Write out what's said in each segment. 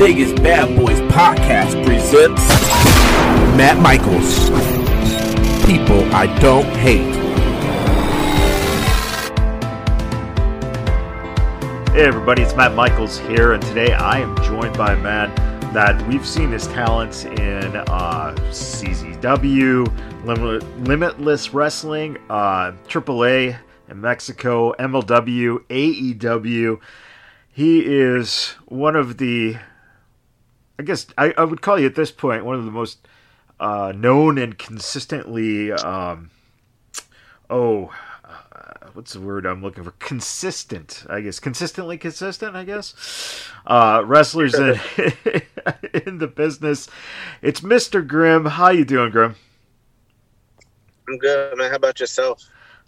Vegas Badboyz podcast presents Matt Michaels. People I don't hate. Hey everybody, it's Matt Michaels here, and today I am joined by a man that we've seen his talents in uh, CZW, Lim- Limitless Wrestling, uh, AAA in Mexico, MLW, AEW. He is one of the, I guess I, I would call you at this point one of the most uh, known and consistently, um, oh, uh, what's the word I'm looking for? Consistent, I guess. Consistently consistent, I guess. Uh, wrestlers in, in the business. It's Mr. Grim. How you doing, Grim? I'm good, man. How about yourself?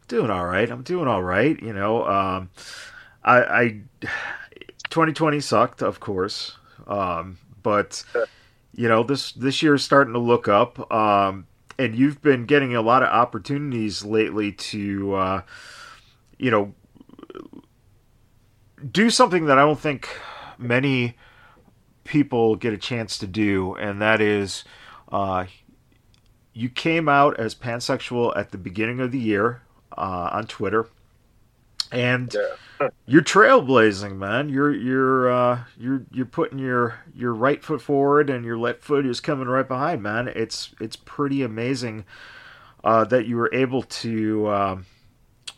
Doing all right. I'm doing all right. You know, um, I, I 2020 sucked, of course, um, but you know this this year is starting to look up. Um, and you've been getting a lot of opportunities lately to, uh, you know, do something that I don't think many people get a chance to do, and that is, uh, you came out as pansexual at the beginning of the year uh, on Twitter, and Yeah. you're trailblazing, man. You're you're uh, you're you're putting your your right foot forward, and your left foot is coming right behind, man. It's it's pretty amazing uh, that you were able to, um,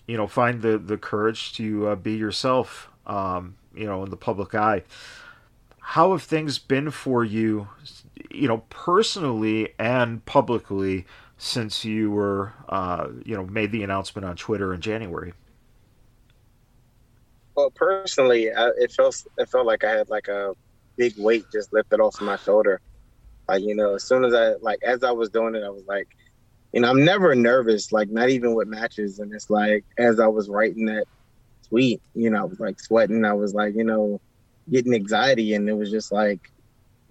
you know, find the the courage to uh, be yourself, um, you know, in the public eye. How have things been for you, you know, personally and publicly since you were, uh, you know, made the announcement on Twitter in January? Well, personally, I, it felt it felt like I had like a big weight just lifted off of my shoulder. Like you know, as soon as I like as I was doing it, I was like, you know, I'm never nervous, like not even with matches. And it's like as I was writing that tweet, you know, I was like sweating. I was like, you know, getting anxiety, and it was just like,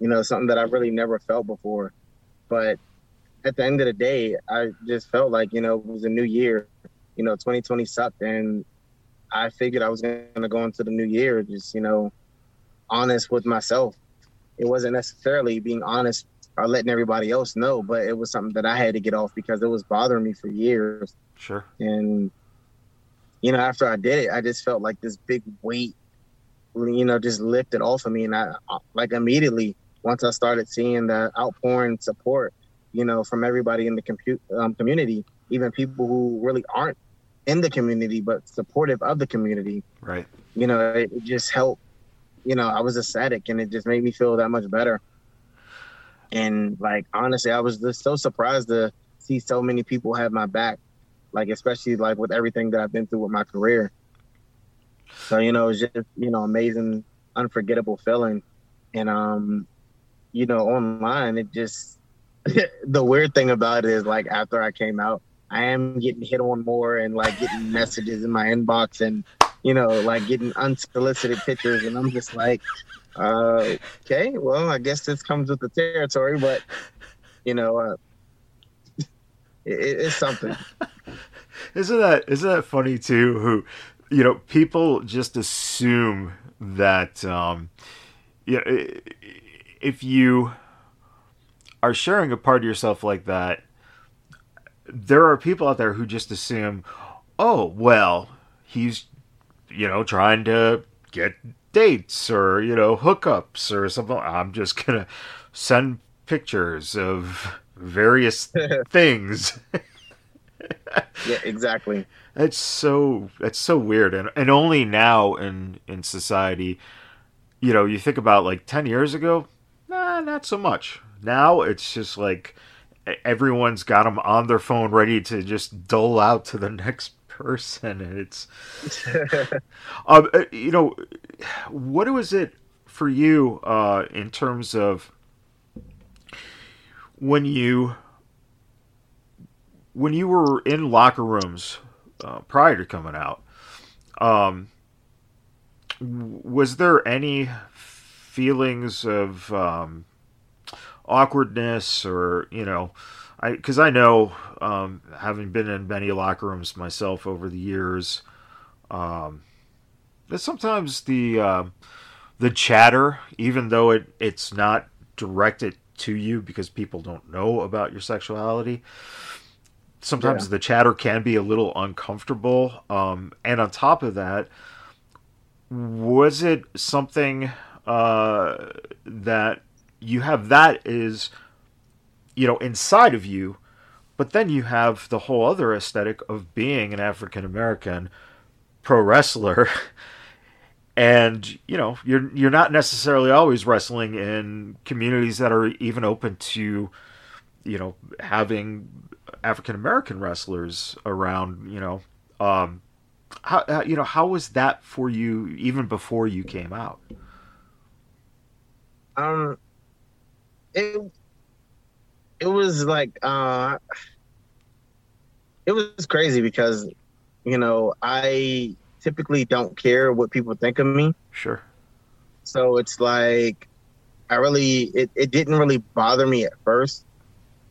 you know, something that I really never felt before. But at the end of the day, I just felt like you know it was a new year. You know, 2020 sucked, and I figured I was going to go into the new year just, you know, honest with myself. It wasn't necessarily being honest or letting everybody else know, but it was something that I had to get off because it was bothering me for years. Sure. And, you know, after I did it, I just felt like this big weight, you know, just lifted off of me. And I, like, immediately, once I started seeing the outpouring support, you know, from everybody in the compute um, community, even people who really aren't in the community but supportive of the community. Right. you know it, it just helped you know i was ecstatic and it just made me feel that much better. And like honestly i was just so surprised to see so many people have my back like especially like with everything that i've been through with my career. So you know it's just you know amazing unforgettable feeling. And um you know online it just the weird thing about it is like after i came out I am getting hit on more and like getting messages in my inbox and you know like getting unsolicited pictures and I'm just like, uh, okay, well I guess this comes with the territory, but you know, uh, it, it's something. Isn't that isn't that funny too? Who, you know, people just assume that, um, you know, if you are sharing a part of yourself like that, there are people out there who just assume, oh well, he's, you know, trying to get dates or you know hookups or something. I'm just gonna send pictures of various things. yeah, exactly. That's so that's so weird, and and only now in in society, you know, you think about like ten years ago, nah, not so much. Now it's just like everyone's got them on their phone, ready to just dole out to the next person, and it's, um, you know, what was it for you uh, in terms of when you when you were in locker rooms uh, prior to coming out, um, was there any feelings of um, awkwardness or you know, I because I know um, having been in many locker rooms myself over the years, um, that sometimes the uh, the chatter, even though it it's not directed to you because people don't know about your sexuality. Sometimes Yeah. the chatter can be a little uncomfortable. Um, and on top of that, was it something uh, that you have that is, you know, inside of you, but then you have the whole other aesthetic of being an African American pro wrestler. and you know you're you're not necessarily always wrestling in communities that are even open to you know having African American wrestlers around you know um how, you know how was that for you even before you came out Um, it it was like uh, it was crazy because you know I typically don't care what people think of me, sure so it's like I really it, it didn't really bother me at first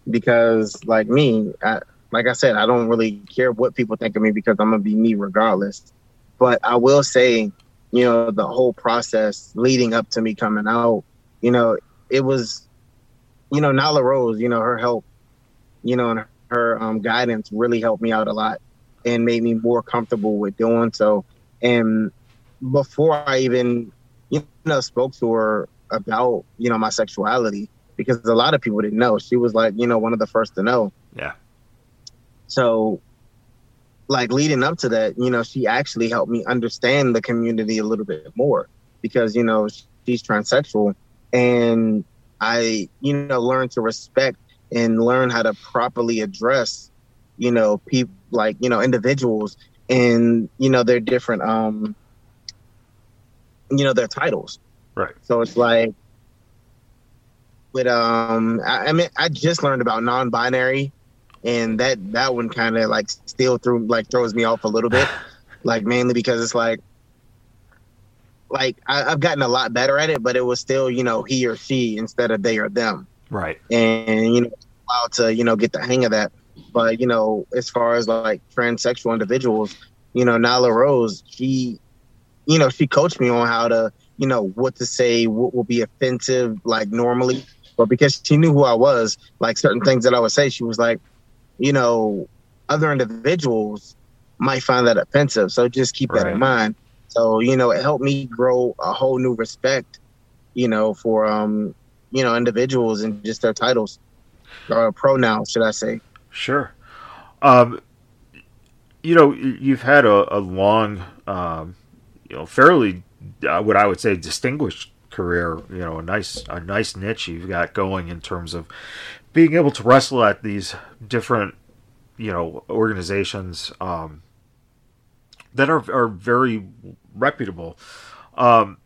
because like me, I, like I said, I don't really care what people think of me because I'm gonna be me regardless. But I will say, you know, the whole process leading up to me coming out, you know, it was, you know, Nyla Rose, you know, her help, you know, and her um, guidance really helped me out a lot and made me more comfortable with doing so. And before I even, you know, spoke to her about, you know, my sexuality, because a lot of people didn't know. She was like, you know, one of the first to know. yeah So, like leading up to that, you know, she actually helped me understand the community a little bit more because, you know, she's transsexual and I, you know, learned to respect and learn how to properly address, you know, people like, you know, individuals and, you know, their different, um, you know, their titles. right So it's like, with um, I, I mean, I just learned about non-binary, and that that one kind of like still through like throws me off a little bit, like mainly because it's like, like I, I've gotten a lot better at it, but it was still you know he or she instead of they or them, right and you know, how to you know get the hang of that. But you know, as far as like transsexual individuals, you know, Nyla Rose, she, you know, she coached me on how to, you know, what to say, what will be offensive, like normally. But because she knew who I was, like certain things that I would say, she was like, you know, other individuals might find that offensive. So just keep that in mind. So, you know, it helped me grow a whole new respect, you know, for um, you know, individuals and just their titles. Or pronouns, should I say. Sure. Um, you know, you've had a, a long, um, you know, fairly, uh, what I would say, distinguished career. You know, a nice, a nice niche you've got going in terms of being able to wrestle at these different, you know, organizations um, that are are very reputable. Um,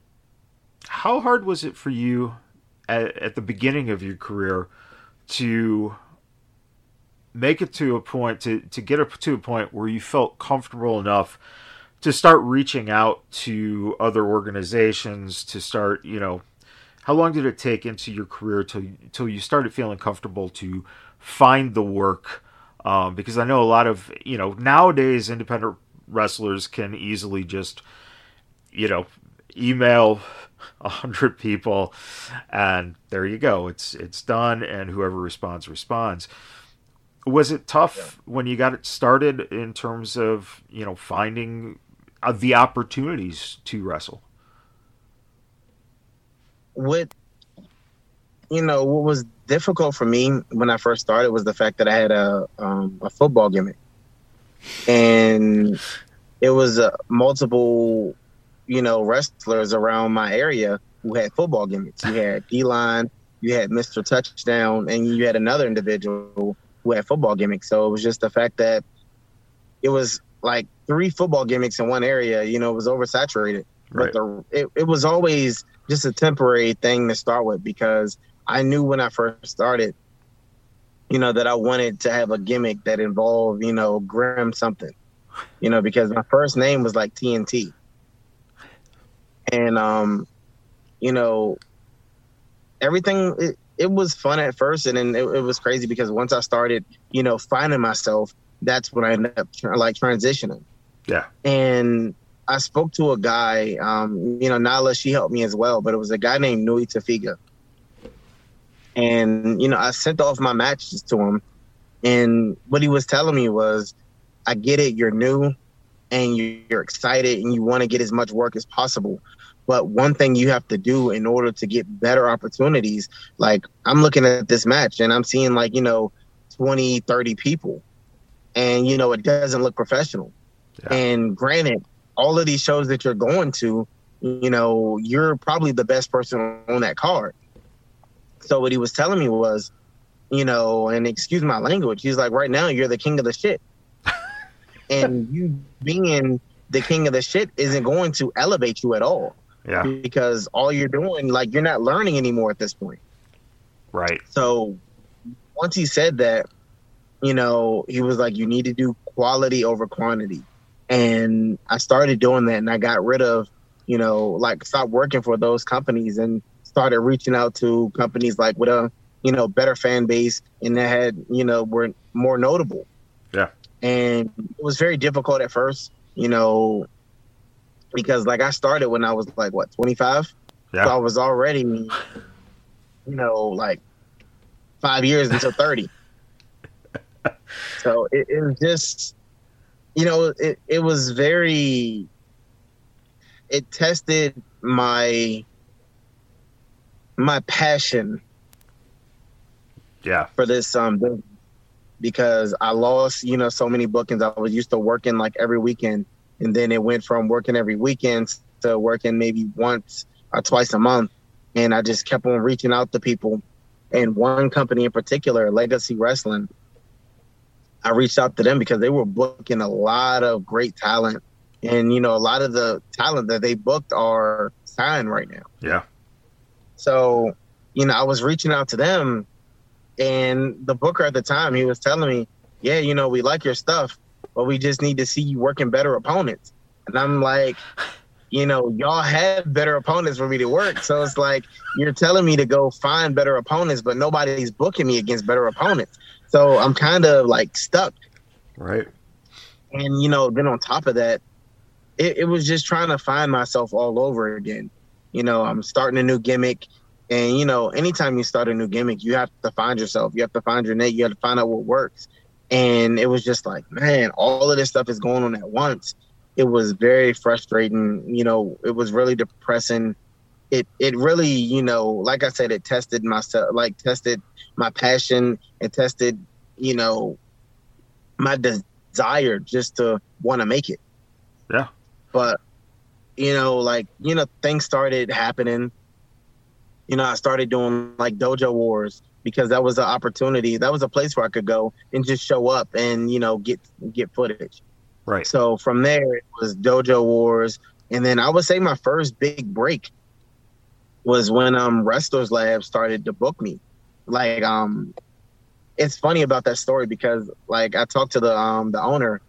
how hard was it for you at, at the beginning of your career to make it to a point to to get up to a point where you felt comfortable enough to start reaching out to other organizations to start you know how long did it take into your career till till you started feeling comfortable to find the work um, because I know a lot of you know nowadays independent wrestlers can easily just you know email a hundred people and there you go. It's it's done and whoever responds responds. Was it tough when you got it started in terms of you know finding uh, the opportunities to wrestle? What you know what was difficult for me when I first started was the fact that I had a um, a football gimmick, and it was uh, multiple you know wrestlers around my area who had football gimmicks. You had D line, you had Mister Touchdown, and you had another individual who had football gimmicks. So it was just the fact that it was like three football gimmicks in one area. You know, it was oversaturated right but the it, it was always just a temporary thing to start with because I knew when I first started, you know, that I wanted to have a gimmick that involved, you know, Grim something, you know, because my first name was like TNT, and um, you know, everything it, it was fun at first, and then it, it was crazy because once I started, you know, finding myself, that's when I ended up tra- like transitioning yeah and I spoke to a guy, um, you know, Nyla, she helped me as well, but it was a guy named Nui Tofiga. And, you know, I sent off my matches to him. And what he was telling me was, I get it, you're new and you're excited and you want to get as much work as possible. But one thing you have to do in order to get better opportunities, like I'm looking at this match and I'm seeing like, you know, 20, 30 people. And, you know, it doesn't look professional. Yeah. And granted, all of these shows that you're going to, you know, you're probably the best person on that card. So what he was telling me was, you know, and excuse my language, he's like, right now you're the king of the shit. and you being the king of the shit isn't going to elevate you at all. Yeah. Because all you're doing, like, you're not learning anymore at this point. Right. So once he said that, you know, he was like, you need to do quality over quantity. And I started doing that and I got rid of, you know, like stopped working for those companies and started reaching out to companies like with a, you know, better fan base and that had, you know, were more notable. Yeah. And it was very difficult at first, you know, because like I started when I was like what, 25? Yeah. So I was already, you know, like five years until 30. so it, it was just, you know, it, it was very, it tested my, my passion. Yeah. For this, um, because I lost, you know, so many bookings. I was used to working like every weekend, and then it went from working every weekend to working maybe once or twice a month. And I just kept on reaching out to people. And one company in particular, Legacy Wrestling, I reached out to them because they were booking a lot of great talent. And, you know, a lot of the talent that they booked are signed right now. Yeah. So, you know, I was reaching out to them and the booker at the time, he was telling me, yeah, you know, we like your stuff, but we just need to see you working better opponents. And I'm like, you know, y'all have better opponents for me to work. So it's like you're telling me to go find better opponents, but nobody's booking me against better opponents. So I'm kind of like stuck. Right. And you know, then on top of that, it, it was just trying to find myself all over again. You know, I'm starting a new gimmick. And you know, anytime you start a new gimmick, you have to find yourself. You have to find your niche. You have to find out what works. And it was just like, man, all of this stuff is going on at once. It was very frustrating. You know, it was really depressing. It it really, you know, like I said, it tested myself, like tested my passion. It tested, you know, my desire just to want to make it. Yeah. But you know, like you know, things started happening you know, I started doing like dojo wars because that was an opportunity. That was a place where I could go and just show up and you know get get footage. Right. So from there it was dojo wars, and then I would say my first big break was when um Wrestlers Lab started to book me. Like um, it's funny about that story because like I talked to the um the owner,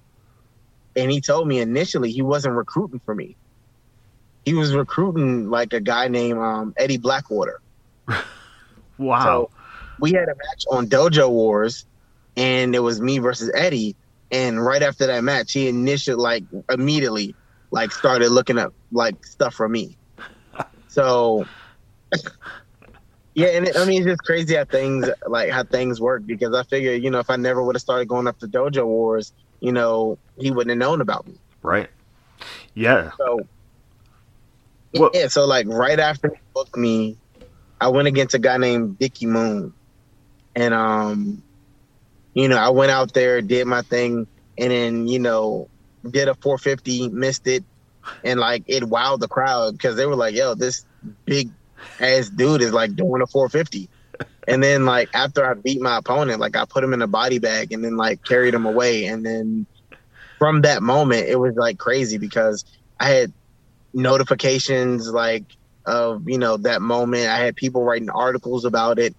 and he told me initially he wasn't recruiting for me he was recruiting like a guy named um, Eddie Blackwater. wow. So we had a match on Dojo Wars, and it was me versus Eddie. And right after that match, he initially like immediately like started looking up like stuff for me. So yeah, and it, I mean it's just crazy how things like how things work because I figure you know if I never would have started going up to Dojo Wars, you know he wouldn't have known about me. Right. Yeah. So well, yeah, so like right after he booked me, I went against a guy named Dickie Moon. And um, you know, I went out there, did my thing, and then, you know, did a 450, missed it, and like it wowed the crowd because they were like, yo, this big ass dude is like doing a 450. And then like after I beat my opponent, like I put him in a body bag and then like carried him away. And then from that moment, it was like crazy because I had notifications like of you know that moment. I had people writing articles about it,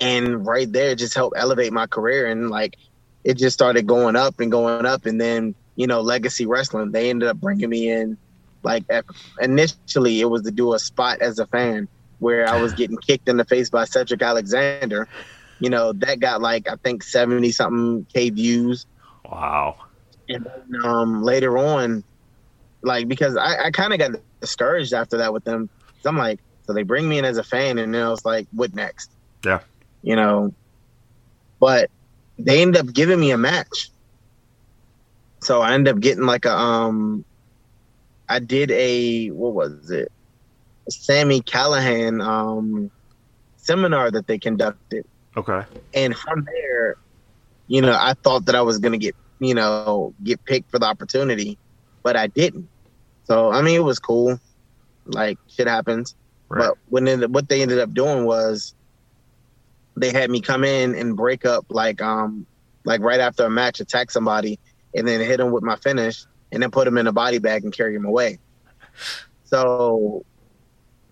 and right there just helped elevate my career. And like it just started going up and going up, and then you know Legacy Wrestling they ended up bringing me in. Like initially, it was to do a spot as a fan where I was getting kicked in the face by Cedric Alexander. You know that got like I think seventy something k views. Wow. And then um, later on, like because I, I kind of got discouraged after that with them. So I'm like, so they bring me in as a fan, and then I was like, what next? Yeah. You know, but they ended up giving me a match. So I ended up getting like a um, I did a what was it? Sami Callihan um seminar that they conducted. Okay. And from there, you know, I thought that I was gonna get, you know, get picked for the opportunity, but I didn't. So I mean, it was cool. Like shit happens. Right. But when it, what they ended up doing was they had me come in and break up like um like right after a match, attack somebody, and then hit them with my finish, and then put them in a body bag and carry them away. So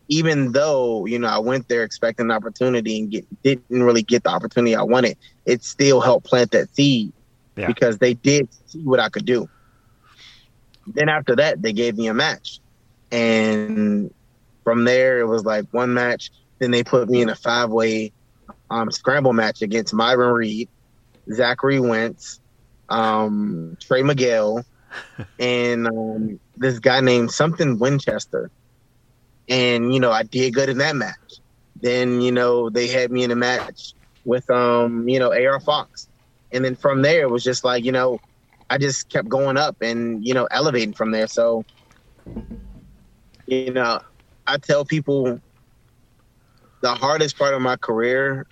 even though you know I went there expecting an opportunity and get, didn't really get the opportunity I wanted, it still helped plant that seed Yeah. because they did see what I could do. Then after that, they gave me a match, and from there it was like one match. Then they put me in a five way um, scramble match against Myron Reed, Zachary Wentz, um, Trey Miguel, and um, this guy named something Winchester. And you know, I did good in that match. Then you know they had me in a match with um, you know AR Fox, and then from there it was just like you know, I just kept going up and you know elevating from there. So you know, I tell people the hardest part of my career.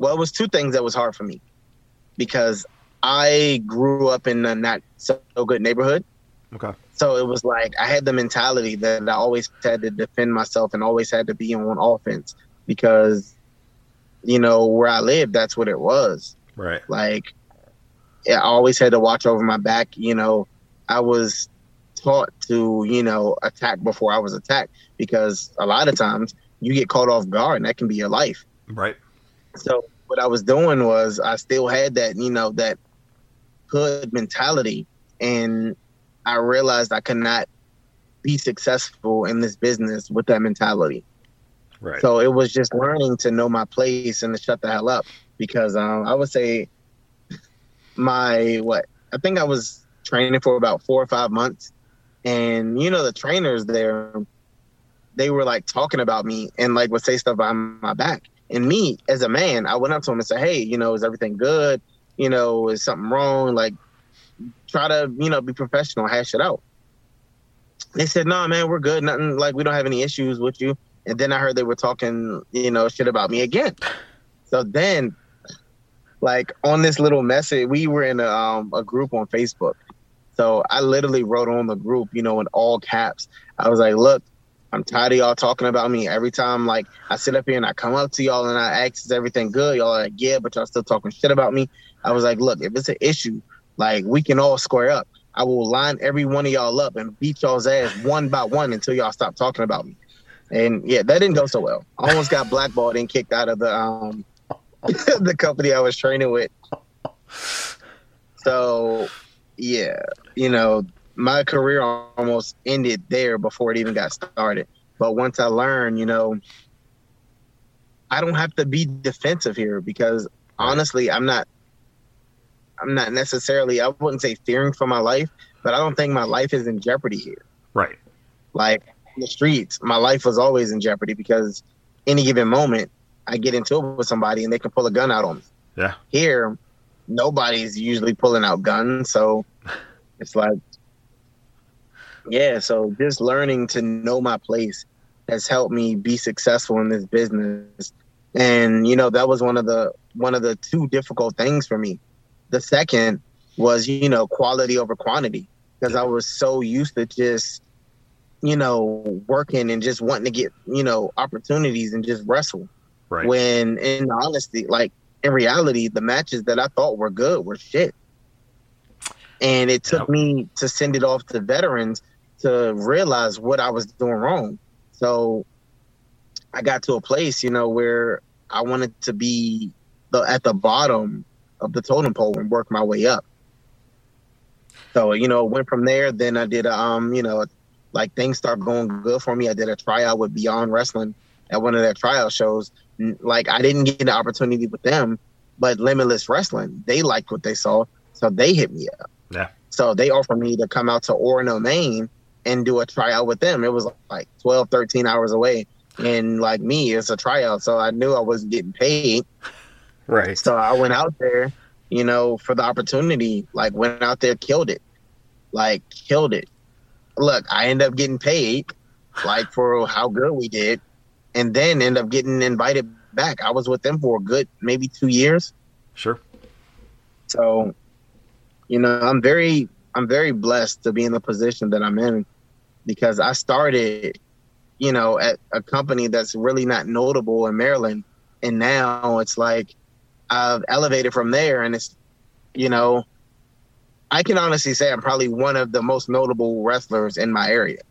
Well, it was two things that was hard for me because I grew up in a not so good neighborhood. Okay. So it was like I had the mentality that I always had to defend myself and always had to be on offense because, you know, where I lived, that's what it was. Right. Like, I always had to watch over my back. You know, I was taught to, you know, attack before I was attacked because a lot of times you get caught off guard and that can be your life. Right. So what I was doing was I still had that, you know, that hood mentality and I realized I could not be successful in this business with that mentality. Right. So it was just learning to know my place and to shut the hell up because um, I would say my what I think I was training for about four or five months, and you know the trainers there, they were like talking about me and like would say stuff behind my back. And me as a man, I went up to him and said, "Hey, you know, is everything good? You know, is something wrong? Like, try to you know be professional, hash it out." They said, "No, man, we're good. Nothing. Like, we don't have any issues with you." And then I heard they were talking, you know, shit about me again. So then, like on this little message, we were in a, um, a group on Facebook. So I literally wrote on the group, you know, in all caps. I was like, "Look, I'm tired of y'all talking about me. Every time, like, I sit up here and I come up to y'all and I ask, is everything good? Y'all like, yeah, but y'all still talking shit about me. I was like, look, if it's an issue, like, we can all square up. I will line every one of y'all up and beat y'all's ass one by one until y'all stop talking about me. And yeah, that didn't go so well. I almost got blackballed and kicked out of the um the company I was training with. So yeah, you know, my career almost ended there before it even got started. But once I learned, you know, I don't have to be defensive here because honestly, I'm not I'm not necessarily I wouldn't say fearing for my life, but I don't think my life is in jeopardy here. Right. Like the streets, my life was always in jeopardy because any given moment I get into it with somebody and they can pull a gun out on me. Yeah. Here, nobody's usually pulling out guns, so it's like yeah, so just learning to know my place has helped me be successful in this business. And you know, that was one of the one of the two difficult things for me. The second was, you know, quality over quantity because I was so used to just you know, working and just wanting to get, you know, opportunities and just wrestle. Right. When in honesty, like in reality, the matches that I thought were good were shit. And it took Yep. me to send it off to veterans to realize what I was doing wrong. So I got to a place, you know, where I wanted to be the, at the bottom of the totem pole and work my way up. So, you know, went from there. Then I did, a, um, you know, like things start going good for me. I did a tryout with Beyond Wrestling at one of their tryout shows. Like I didn't get an opportunity with them, but Limitless Wrestling, they liked what they saw, so they hit me up. Yeah. So they offered me to come out to Orono, Maine and do a tryout with them. It was like 12, 13 hours away. And like me, it's a tryout. So I knew I wasn't getting paid. Right. So I went out there, you know, for the opportunity, like went out there, killed it. Like killed it. Look, I ended up getting paid like for how good we did. And then end up getting invited back. I was with them for a good maybe two years. Sure. So, you know, I'm very I'm very blessed to be in the position that I'm in because I started, you know, at a company that's really not notable in Maryland. And now it's like I've elevated from there and it's, you know, I can honestly say I'm probably one of the most notable wrestlers in my area.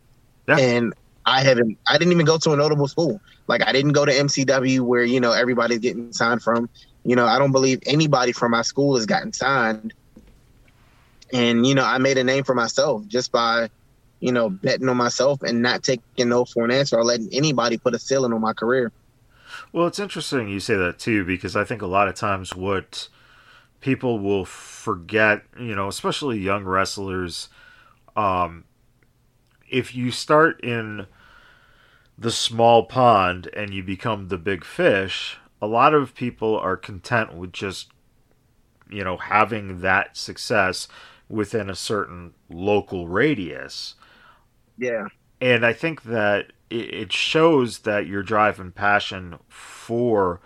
Yeah. And I haven't I didn't even go to a notable school. Like I didn't go to MCW where, you know, everybody's getting signed from. You know, I don't believe anybody from my school has gotten signed. And, you know, I made a name for myself just by, you know, betting on myself and not taking no for an answer or letting anybody put a ceiling on my career. Well, it's interesting you say that too, because I think a lot of times what people will forget, you know, especially young wrestlers, um, if you start in the small pond and you become the big fish, a lot of people are content with just, you know, having that success within a certain local radius. Yeah. And I think that it shows that your drive and passion for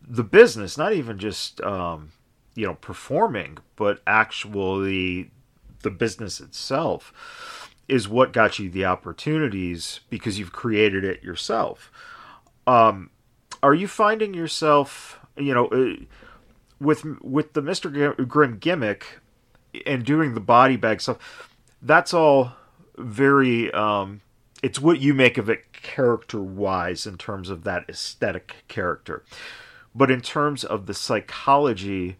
the business, not even just um, you know performing, but actually the business itself, is what got you the opportunities because you've created it yourself. Um, are you finding yourself, you know, uh, with with the Mister Grim gimmick and doing the body bag stuff? That's all very um, it's what you make of it character wise in terms of that aesthetic character. But in terms of the psychology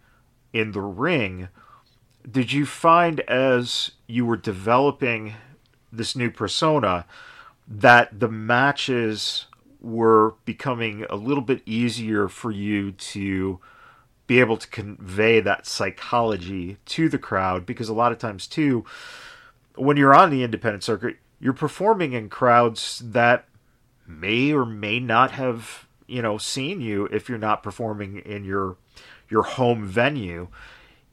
in the ring, did you find as you were developing this new persona that the matches were becoming a little bit easier for you to be able to convey that psychology to the crowd? Because a lot of times, too, when you're on the independent circuit, you're performing in crowds that may or may not have you know seen you if you're not performing in your your home venue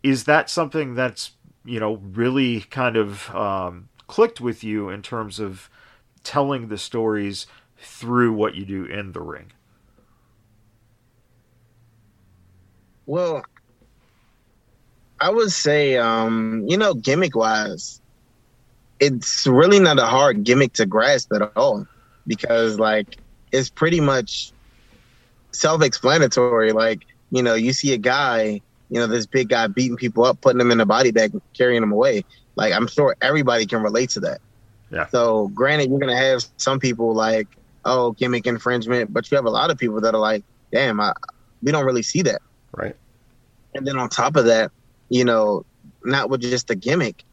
is that something that's you know really kind of um, clicked with you in terms of telling the stories through what you do in the ring well i would say um you know gimmick wise it's really not a hard gimmick to grasp at all because like it's pretty much self-explanatory. Like you know you see a guy you know this big guy beating people up putting them in a body bag carrying them away. Like i'm sure everybody can relate to that. Yeah. So granted you're gonna have some people like oh gimmick infringement but you have a lot of people that are like damn I, we don't really see that right and then on top of that you know not with just the gimmick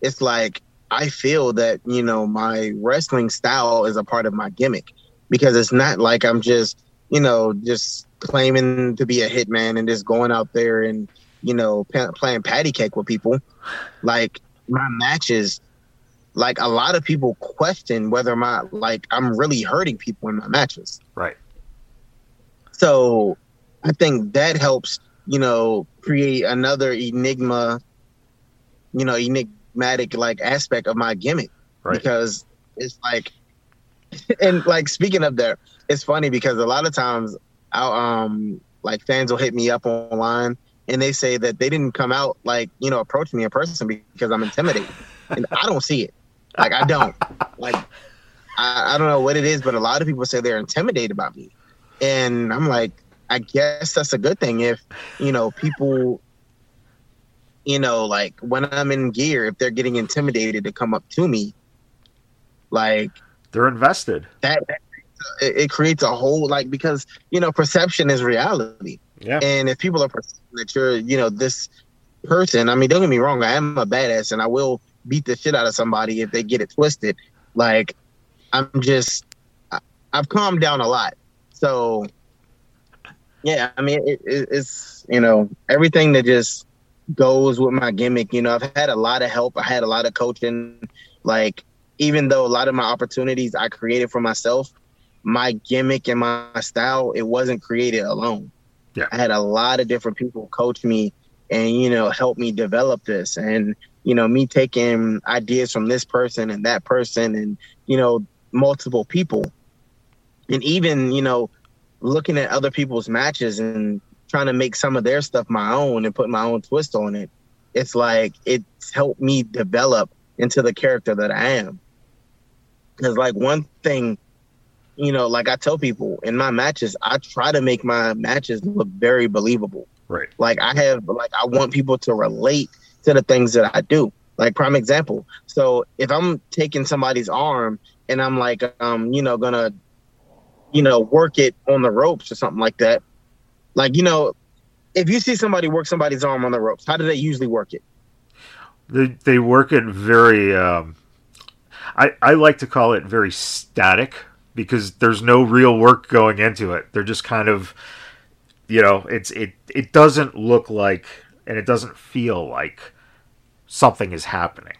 it's like I feel that, you know, my wrestling style is a part of my gimmick because it's not like I'm just, you know, just claiming to be a hitman and just going out there and, you know, p- playing patty cake with people. Like my matches, like a lot of people question whether my, like, I'm really hurting people in my matches. Right. So I think that helps, you know, create another enigma, you know, enigmatic like aspect of my gimmick. Right. because it's like and like speaking of that it's funny because a lot of times I'll um like fans will hit me up online and they say that they didn't come out like you know approach me in person because I'm intimidated. And I don't see it. Like I don't. Like I, I don't know what it is but a lot of people say they're intimidated by me. And I'm like I guess that's a good thing if you know people you know, like when I'm in gear, if they're getting intimidated to come up to me, like they're invested. That, it, it, creates a whole like because you know perception is reality. Yeah. And if people are perceiving that you're, you know, this person, I mean, don't get me wrong, I am a badass and I will beat the shit out of somebody if they get it twisted. Like, I'm just, I, have calmed down a lot. So, yeah, I mean, it, it, it's, you know, everything that just goes with my gimmick. You know, I've had a lot of help. I had a lot of coaching. Like, even though a lot of my opportunities I created for myself, my gimmick and my style, it wasn't created alone. Yeah. I had a lot of different people coach me and, you know, help me develop this. And, you know, me taking ideas from this person and that person and, you know, multiple people. And even, you know, looking at other people's matches and trying to make some of their stuff my own and put my own twist on it. It's like it's helped me develop into the character that I am. Because like one thing, you know, like I tell people in my matches, I try to make my matches look very believable. Right. Like I have like I want people to relate to the things that I do. Like prime example. So if I'm taking somebody's arm and I'm like um, you know, gonna you know, work it on the ropes or something like that. Like, you know, if you see somebody work somebody's arm on the ropes, how do they usually work it? They they work it very. Um, I I like to call it very static because there's no real work going into it. They're just kind of, you know, it's it it doesn't look like and it doesn't feel like something is happening.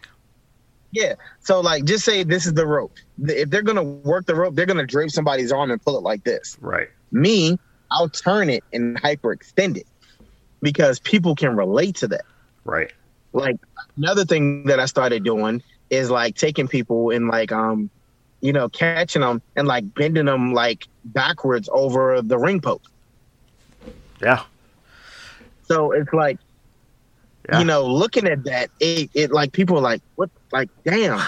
Yeah. So like, just say this is the rope. If they're gonna work the rope, they're gonna drape somebody's arm and pull it like this. Right. Me, I'll turn it and hyperextend it because people can relate to that. Right. Like another thing that I started doing is like taking people and like um, you know, catching them and like bending them like backwards over the ring post. Yeah. So it's like, Yeah. you know, looking at that, it, it like people are like, what, like, damn,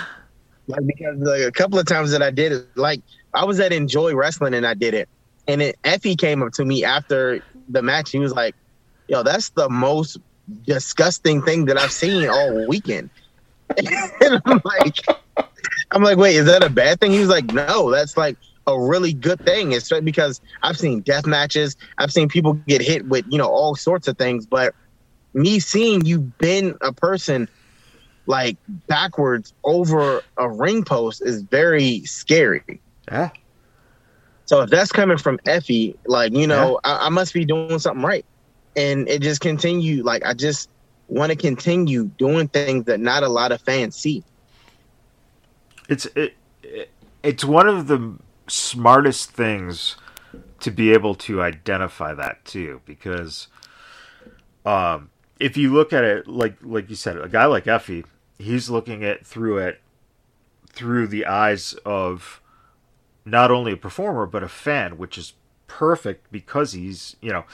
like because like, a couple of times that I did it, like I was at Enjoy Wrestling and I did it, and it, Effy came up to me after the match. He was like, "Yo, that's the most disgusting thing that I've seen all weekend." and I'm like, I'm like, wait, is that a bad thing? He was like, no, that's like a really good thing. It's because I've seen death matches, I've seen people get hit with you know all sorts of things, but me seeing you bend a person like backwards over a ring post is very scary. Yeah. So if that's coming from Effy, like you know, I, I must be doing something right, and it just continue. Like I just want to continue doing things that not a lot of fans see. It's it, it it's one of the smartest things to be able to identify that too because um if you look at it like like you said a guy like Effy he's looking at through it through the eyes of not only a performer but a fan which is perfect because he's you know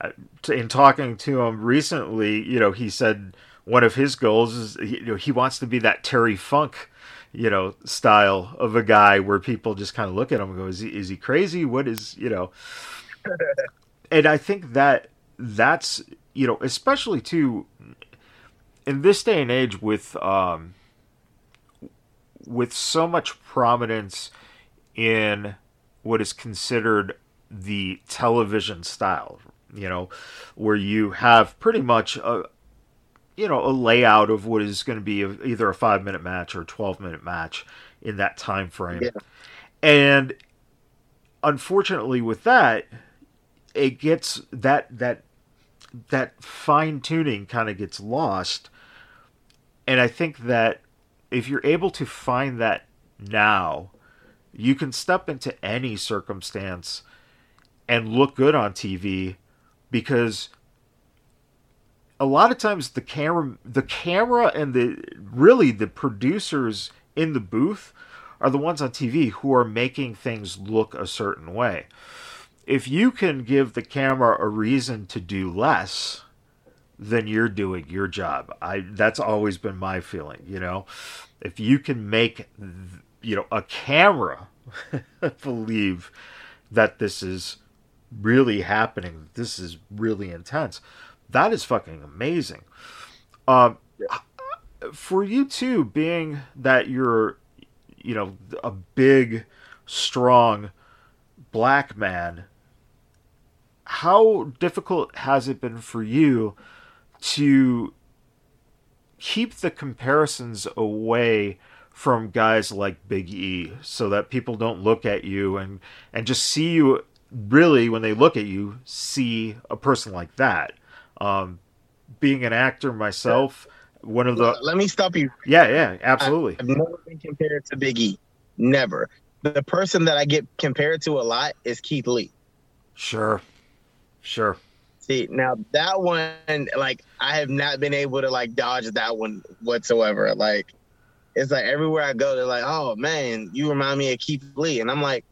uh, in talking to him recently you know he said one of his goals is you know he wants to be that Terry Funk you know style of a guy where people just kind of look at him and go is he, is he crazy? What is you know? And i think that that's you know especially too in this day and age with um with so much prominence in what is considered the television style you know where you have pretty much a, you know a layout of what is going to be a, either a five minute match or a 12 minute match in that time frame Yeah. and unfortunately with that it gets that that that fine tuning kind of gets lost and i think that if you're able to find that now you can step into any circumstance and look good on tv because a lot of times the camera the camera and the really the producers in the booth are the ones on TV who are making things look a certain way. If you can give the camera a reason to do less, then you're doing your job. I that's always been my feeling, you know. If you can make you know a camera believe that this is really happening, this is really intense that is fucking amazing. Um, for you too, being that you're, you know, a big, strong black man, how difficult has it been for you to keep the comparisons away from guys like Big E so that people don't look at you and and just see you really when they look at you see a person like that um, being an actor myself, one of the Let me stop you. yeah, yeah, absolutely. I've never been compared to Big E. Never. The person that I get compared to a lot is Keith Lee. Sure, sure. See, now that one, like, I have not been able to like dodge that one whatsoever. Like, it's like everywhere I go, they're like, "Oh man, you remind me of Keith Lee," and I'm like,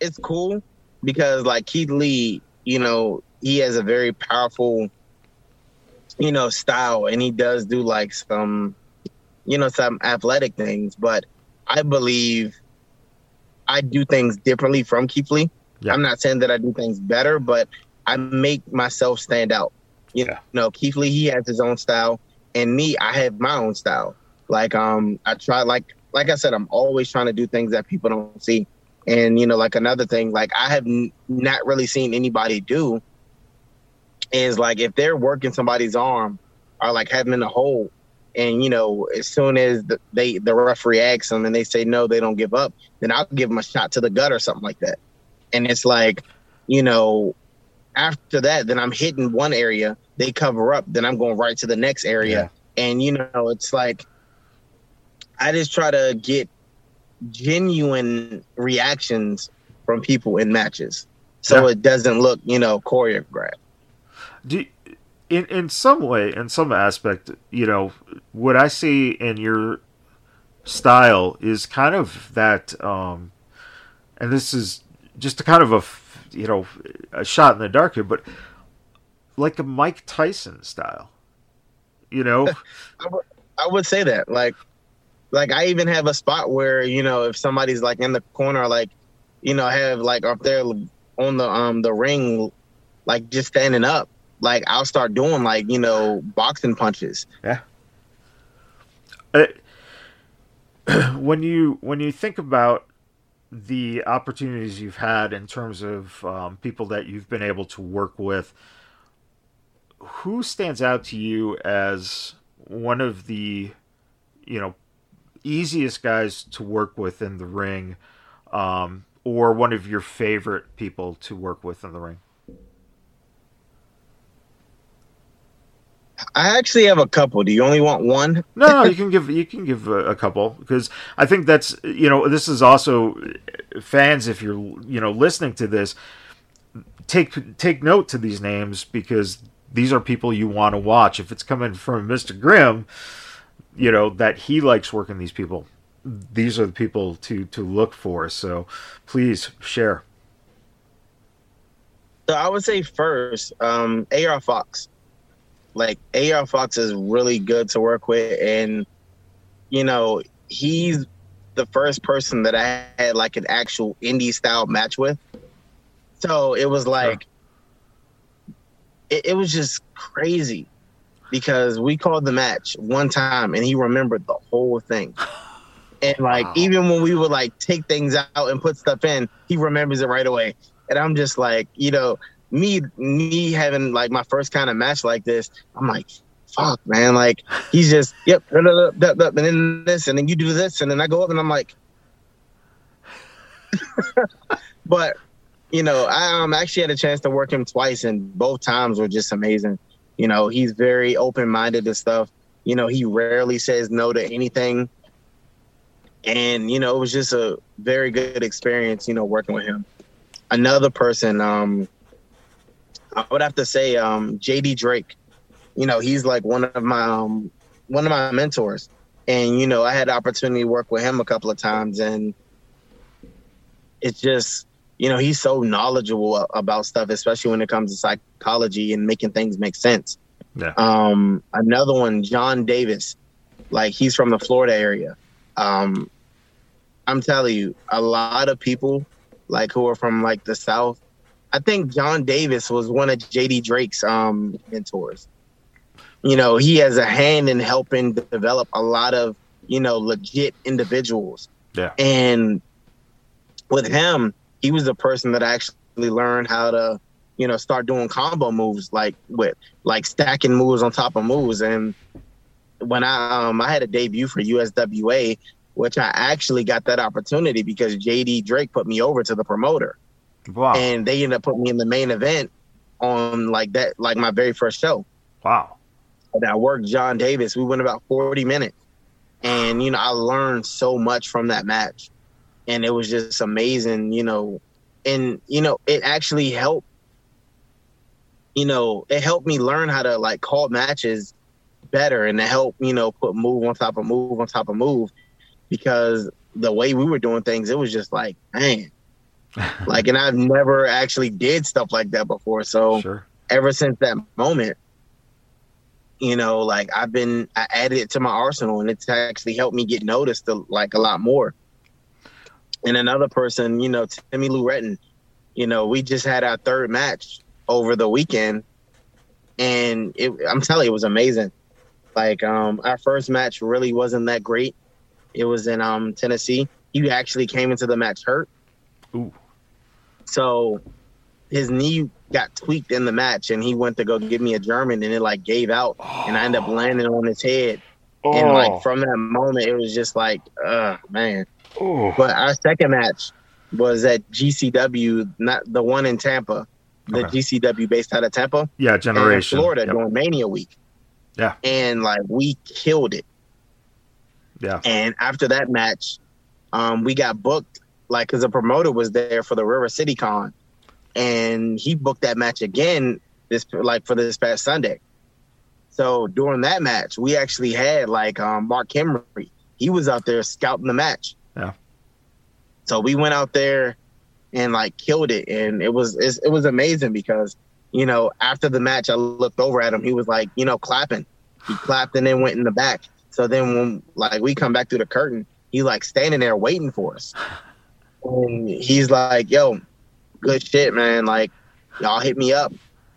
it's cool because like Keith Lee, you know, he has a very powerful, you know, style, and he does do like some, you know, some athletic things. But I believe I do things differently from Keith Lee. Yeah. I'm not saying that I do things better, but I make myself stand out. You Yeah. know, Keith Lee, he has his own style, and me, I have my own style. Like, um, I try, like, like I said, I'm always trying to do things that people don't see. And you know, like another thing, like I have n- not really seen anybody do is like if they're working somebody's arm or like having in a hole, and you know, as soon as the, they the referee asks them and they say no, they don't give up, then I'll give them a shot to the gut or something like that. And it's like, you know, after that, then I'm hitting one area, they cover up, then I'm going right to the next area. And you know, it's like I just try to get genuine reactions from people in matches. So Yeah. it doesn't look, you know, choreographed. Do in in some way, in some aspect, you know, what I see in your style is kind of that, um, and this is just a kind of a you know a shot in the dark here, but like a Mike Tyson style, you know. I would say that. Like like I even have a spot where, you know, if somebody's like in the corner, like, you know, have like up there on the um the ring, like just standing up, like I'll start doing like, you know, boxing punches. Uh, when you when you think about the opportunities you've had in terms of um, people that you've been able to work with, who stands out to you as one of the you know easiest guys to work with in the ring, um, or one of your favorite people to work with in the ring? I actually have a couple. Do you only want one? No, no, you can give you can give a, a couple because I think that's you know this is also fans if you're you know listening to this take take note to these names because these are people you want to watch if it's coming from Mr. Grim you know that he likes working these people these are the people to to look for so please share So I would say first, um, AR Fox. Like AR Fox is really good to work with, and you know he's the first person that I had like an actual indie style match with. So it was like, it, it was just crazy because we called the match one time and he remembered the whole thing. And like Wow. even when we would like take things out and put stuff in, he remembers it right away. And I'm just like, you know, me me having like my first kind of match like this, I'm like, fuck, man. Like he's just, yep, and then this, and then you do this, and then I go up and I'm like, but you know, I um actually had a chance to work him twice, and both times were just amazing. You know, he's very open minded to stuff. You know, he rarely says no to anything. And, you know, it was just a very good experience, you know, working with him. Another person, um, I would have to say, um, JD Drake. You know, he's like one of my um, one of my mentors. And, you know, I had the opportunity to work with him a couple of times and it's just you know he's so knowledgeable about stuff especially when it comes to psychology and making things make sense Yeah. um another one john davis like he's from the florida area um i'm telling you a lot of people like who are from like the south i think john davis was one of jd drake's um mentors. You know he has a hand in helping develop a lot of you know legit individuals. Yeah. and with him he was the person that actually learned how to you know start doing combo moves like with like stacking moves on top of moves. And when i um i had a debut for uswa which i actually got that opportunity because jd drake put me over to the promoter wow and they ended up putting me in the main event on like that like my very first show wow and I worked John Davis. We went about 40 minutes. And, you know, I learned so much from that match. And it was just amazing, you know. And, you know, it actually helped, you know, it helped me learn how to like call matches better and to help, you know, put move on top of move on top of move because the way we were doing things, it was just like, man. like, and I've never actually did stuff like that before. So Sure. ever since that moment, you know, like I've been I added it to my arsenal and it's actually helped me get noticed a, like a lot more. And another person, you know, Timmy Lou Retton, you know, we just had our third match over the weekend and it, I'm telling you, it was amazing. Like um our first match really wasn't that great. It was in um Tennessee. He actually came into the match hurt. Ooh. So his knee got tweaked in the match and he went to go give me a German and it like gave out and I ended up landing on his head. And Oh. like from that moment it was just like, uh man. Oh. But our second match was at GCW, not the one in Tampa, the Okay. GCW based out of Tampa. Yeah, generation. Florida Yep. during Mania week. Yeah. And like we killed it. Yeah. And after that match, um, we got booked like because the promoter was there for the River City Con, and he booked that match again this like for this past Sunday. So during that match, we actually had like um, Mark Henry. He was out there scouting the match. Yeah. So we went out there and like killed it, and it was it's, it was amazing because you know after the match, I looked over at him. He was like you know clapping. He clapped and then went in the back. So then when like we come back through the curtain, he's like standing there waiting for us. And he's like, yo, good shit, man. Like, y'all hit me up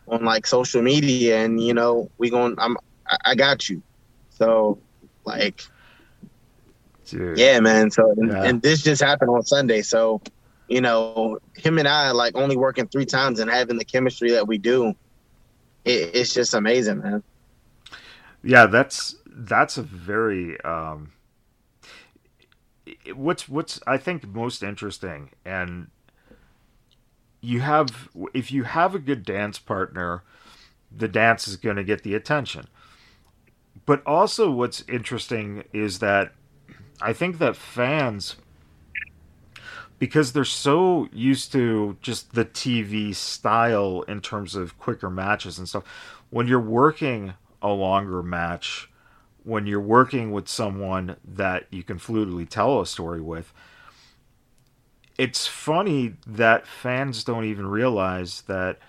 on like social media and you know, we going I'm I, I got you. So like Dude. yeah, man. So and, Yeah. and this just happened on Sunday. So, you know, him and I like only working three times and having the chemistry that we do. It, it's just amazing, man. yeah that's that's a very um what's what's i think most interesting and you have if you have a good dance partner the dance is going to get the attention but also what's interesting is that i think that fans because they're so used to just the TV style in terms of quicker matches and stuff. When you're working a longer match, when you're working with someone that you can fluidly tell a story with, it's funny that fans don't even realize that,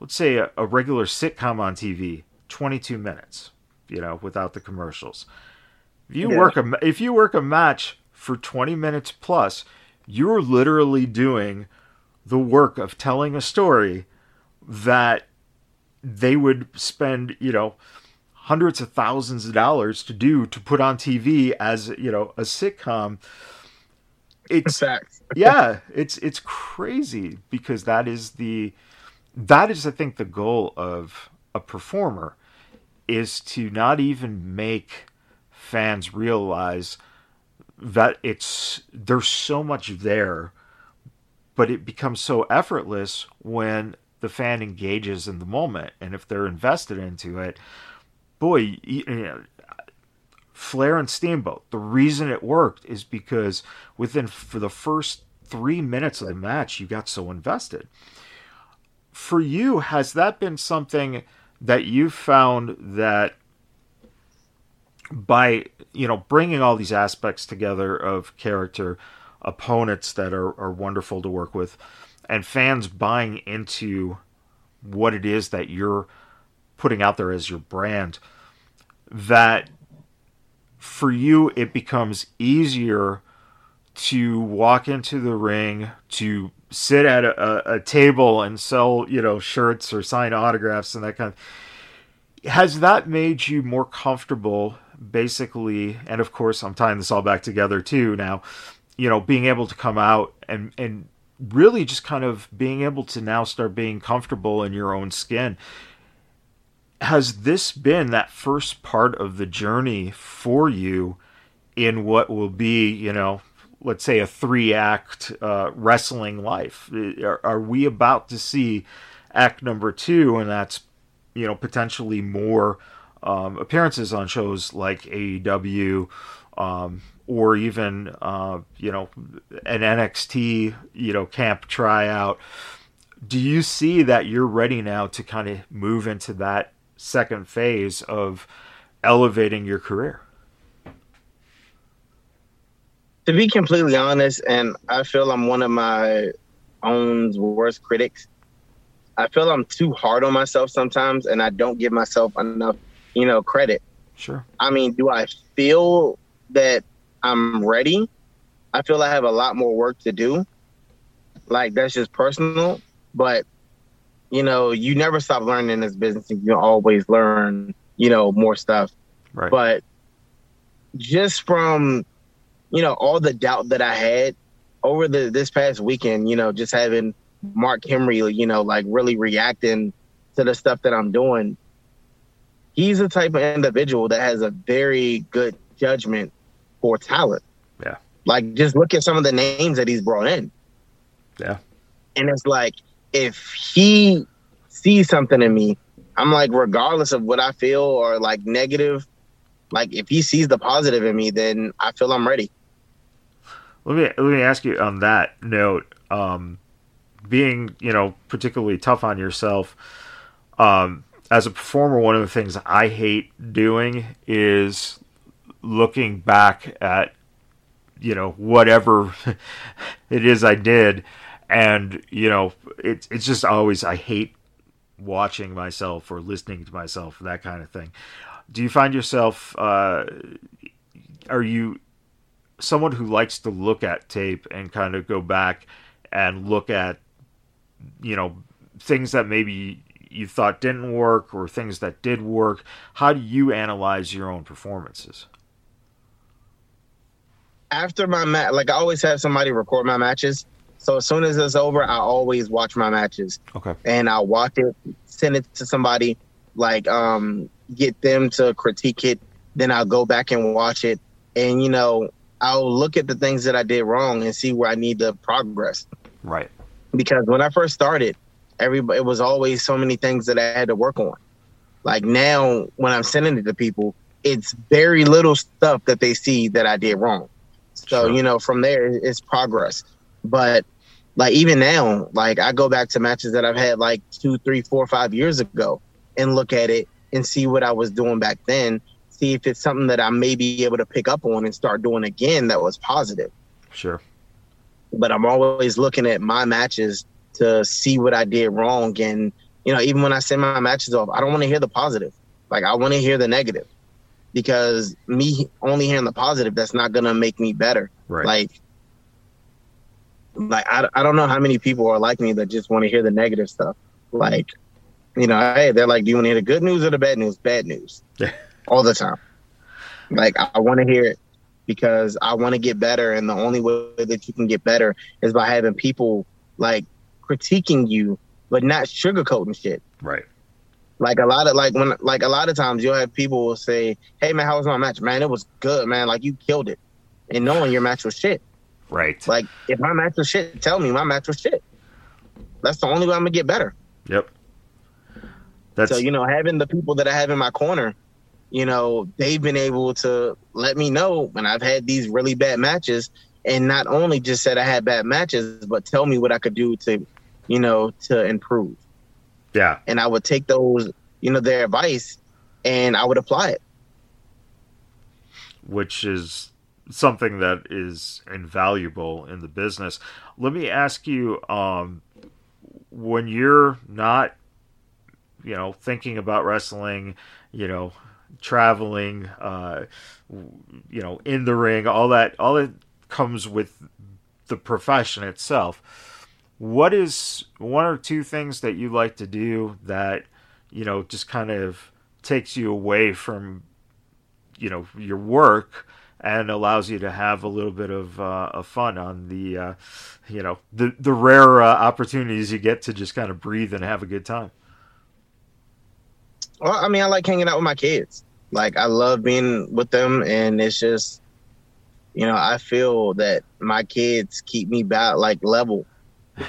let's say, a, a regular sitcom on TV, 22 minutes, you know, without the commercials. If you Yeah. work a if you work a match for 20 minutes plus, you're literally doing the work of telling a story that they would spend, you know, hundreds of thousands of dollars to do to put on TV as, you know, a sitcom. It's yeah, it's it's crazy because that is the that is I think the goal of a performer is to not even make fans realize that it's there's so much there but it becomes so effortless when the fan engages in the moment and if they're invested into it boy you know, eh, Flair and Steamboat. The reason it worked is because within for the first three minutes of the match, you got so invested. For you, has that been something that you found that by you know bringing all these aspects together of character, opponents that are, are wonderful to work with, and fans buying into what it is that you're putting out there as your brand, that for you it becomes easier to walk into the ring to sit at a, a, table and sell you know shirts or sign autographs and that kind of has that made you more comfortable basically and of course i'm tying this all back together too now you know being able to come out and and really just kind of being able to now start being comfortable in your own skin has this been that first part of the journey for you in what will be, you know, let's say a three act uh, wrestling life? Are, are we about to see act number two, and that's, you know, potentially more um, appearances on shows like AEW, um, or even uh, you know an NXT you know camp tryout. Do you see that you're ready now to kind of move into that second phase of elevating your career? To be completely honest, and I feel I'm one of my own worst critics. I feel I'm too hard on myself sometimes, and I don't give myself enough, you know, credit. Sure. I mean, do I feel that I'm ready? I feel I have a lot more work to do. Like that's just personal, but you know, you never stop learning in this business, and you always learn, you know, more stuff. Right. But just from, you know, all the doubt that I had over the this past weekend, you know, just having Mark Henry, you know, like really reacting to the stuff that I'm doing. He's the type of individual that has a very good judgment for talent. Yeah. Like just look at some of the names that he's brought in. Yeah. And it's like if he sees something in me, I'm like, regardless of what I feel or like negative, like if he sees the positive in me, then I feel I'm ready. Let me let me ask you on that note. Um, being you know particularly tough on yourself um, as a performer one of the things i hate doing is looking back at you know whatever it is i did and you know it's it's just always i hate watching myself or listening to myself that kind of thing. Do you find yourself uh, are you someone who likes to look at tape and kind of go back and look at you know things that maybe you thought didn't work or things that did work? How do you analyze your own performances? After my match like i always have somebody record my matches so as soon as it's over i always watch my matches okay and i'll watch it send it to somebody like um get them to critique it then i'll go back and watch it and you know i'll look at the things that i did wrong and see where i need to progress right because when I first started, everybody it was always so many things that I had to work on. Like now, when I'm sending it to people, it's very little stuff that they see that I did wrong. So Sure. you know, from there it's progress. But like even now, like I go back to matches that I've had like two, three, four, five years ago, and look at it and see what I was doing back then. See if it's something that I may be able to pick up on and start doing again that was positive sure but I'm always looking at my matches to see what I did wrong. And, you know, even when I send my matches off, I don't want to hear the positive. Like, I want to hear the negative because me only hearing the positive, that's not going to make me better. right Like, like I, I don't know how many people are like me that just want to hear the negative stuff. Like, you know, hey, they're like, do you want to hear the good news or the bad news? Bad news all the time. Like, I, I want to hear it because I want to get better. And the only way that you can get better is by having people like critiquing you, but not sugarcoating shit. right Like a lot of like when like a lot of times you'll have people will say, "Hey man, how was my match? Man, it was good, man. Like you killed it," and knowing your match was shit. Right Like if my match was shit, tell me my match was shit. That's the only way I'm gonna get better. yep that's So you know, having the people that I have in my corner, you know, they've been able to let me know when I've had these really bad matches, and not only just said I had bad matches, but tell me what I could do to, you know, to improve. yeah And I would take those, you know, their advice, and I would apply it. which is something that is invaluable in the business. Let me ask you um, when you're not, you know, thinking about wrestling, you know, traveling, uh, you know, in the ring, all that, all that comes with the profession itself. What is one or two things that you like to do that, you know, just kind of takes you away from you know your work and allows you to have a little bit of, uh, of fun on the uh, you know the the rare uh, opportunities you get to just kind of breathe and have a good time. Well, I mean, I like hanging out with my kids. Like I love being with them, and it's just, you know, I feel that my kids keep me back like level,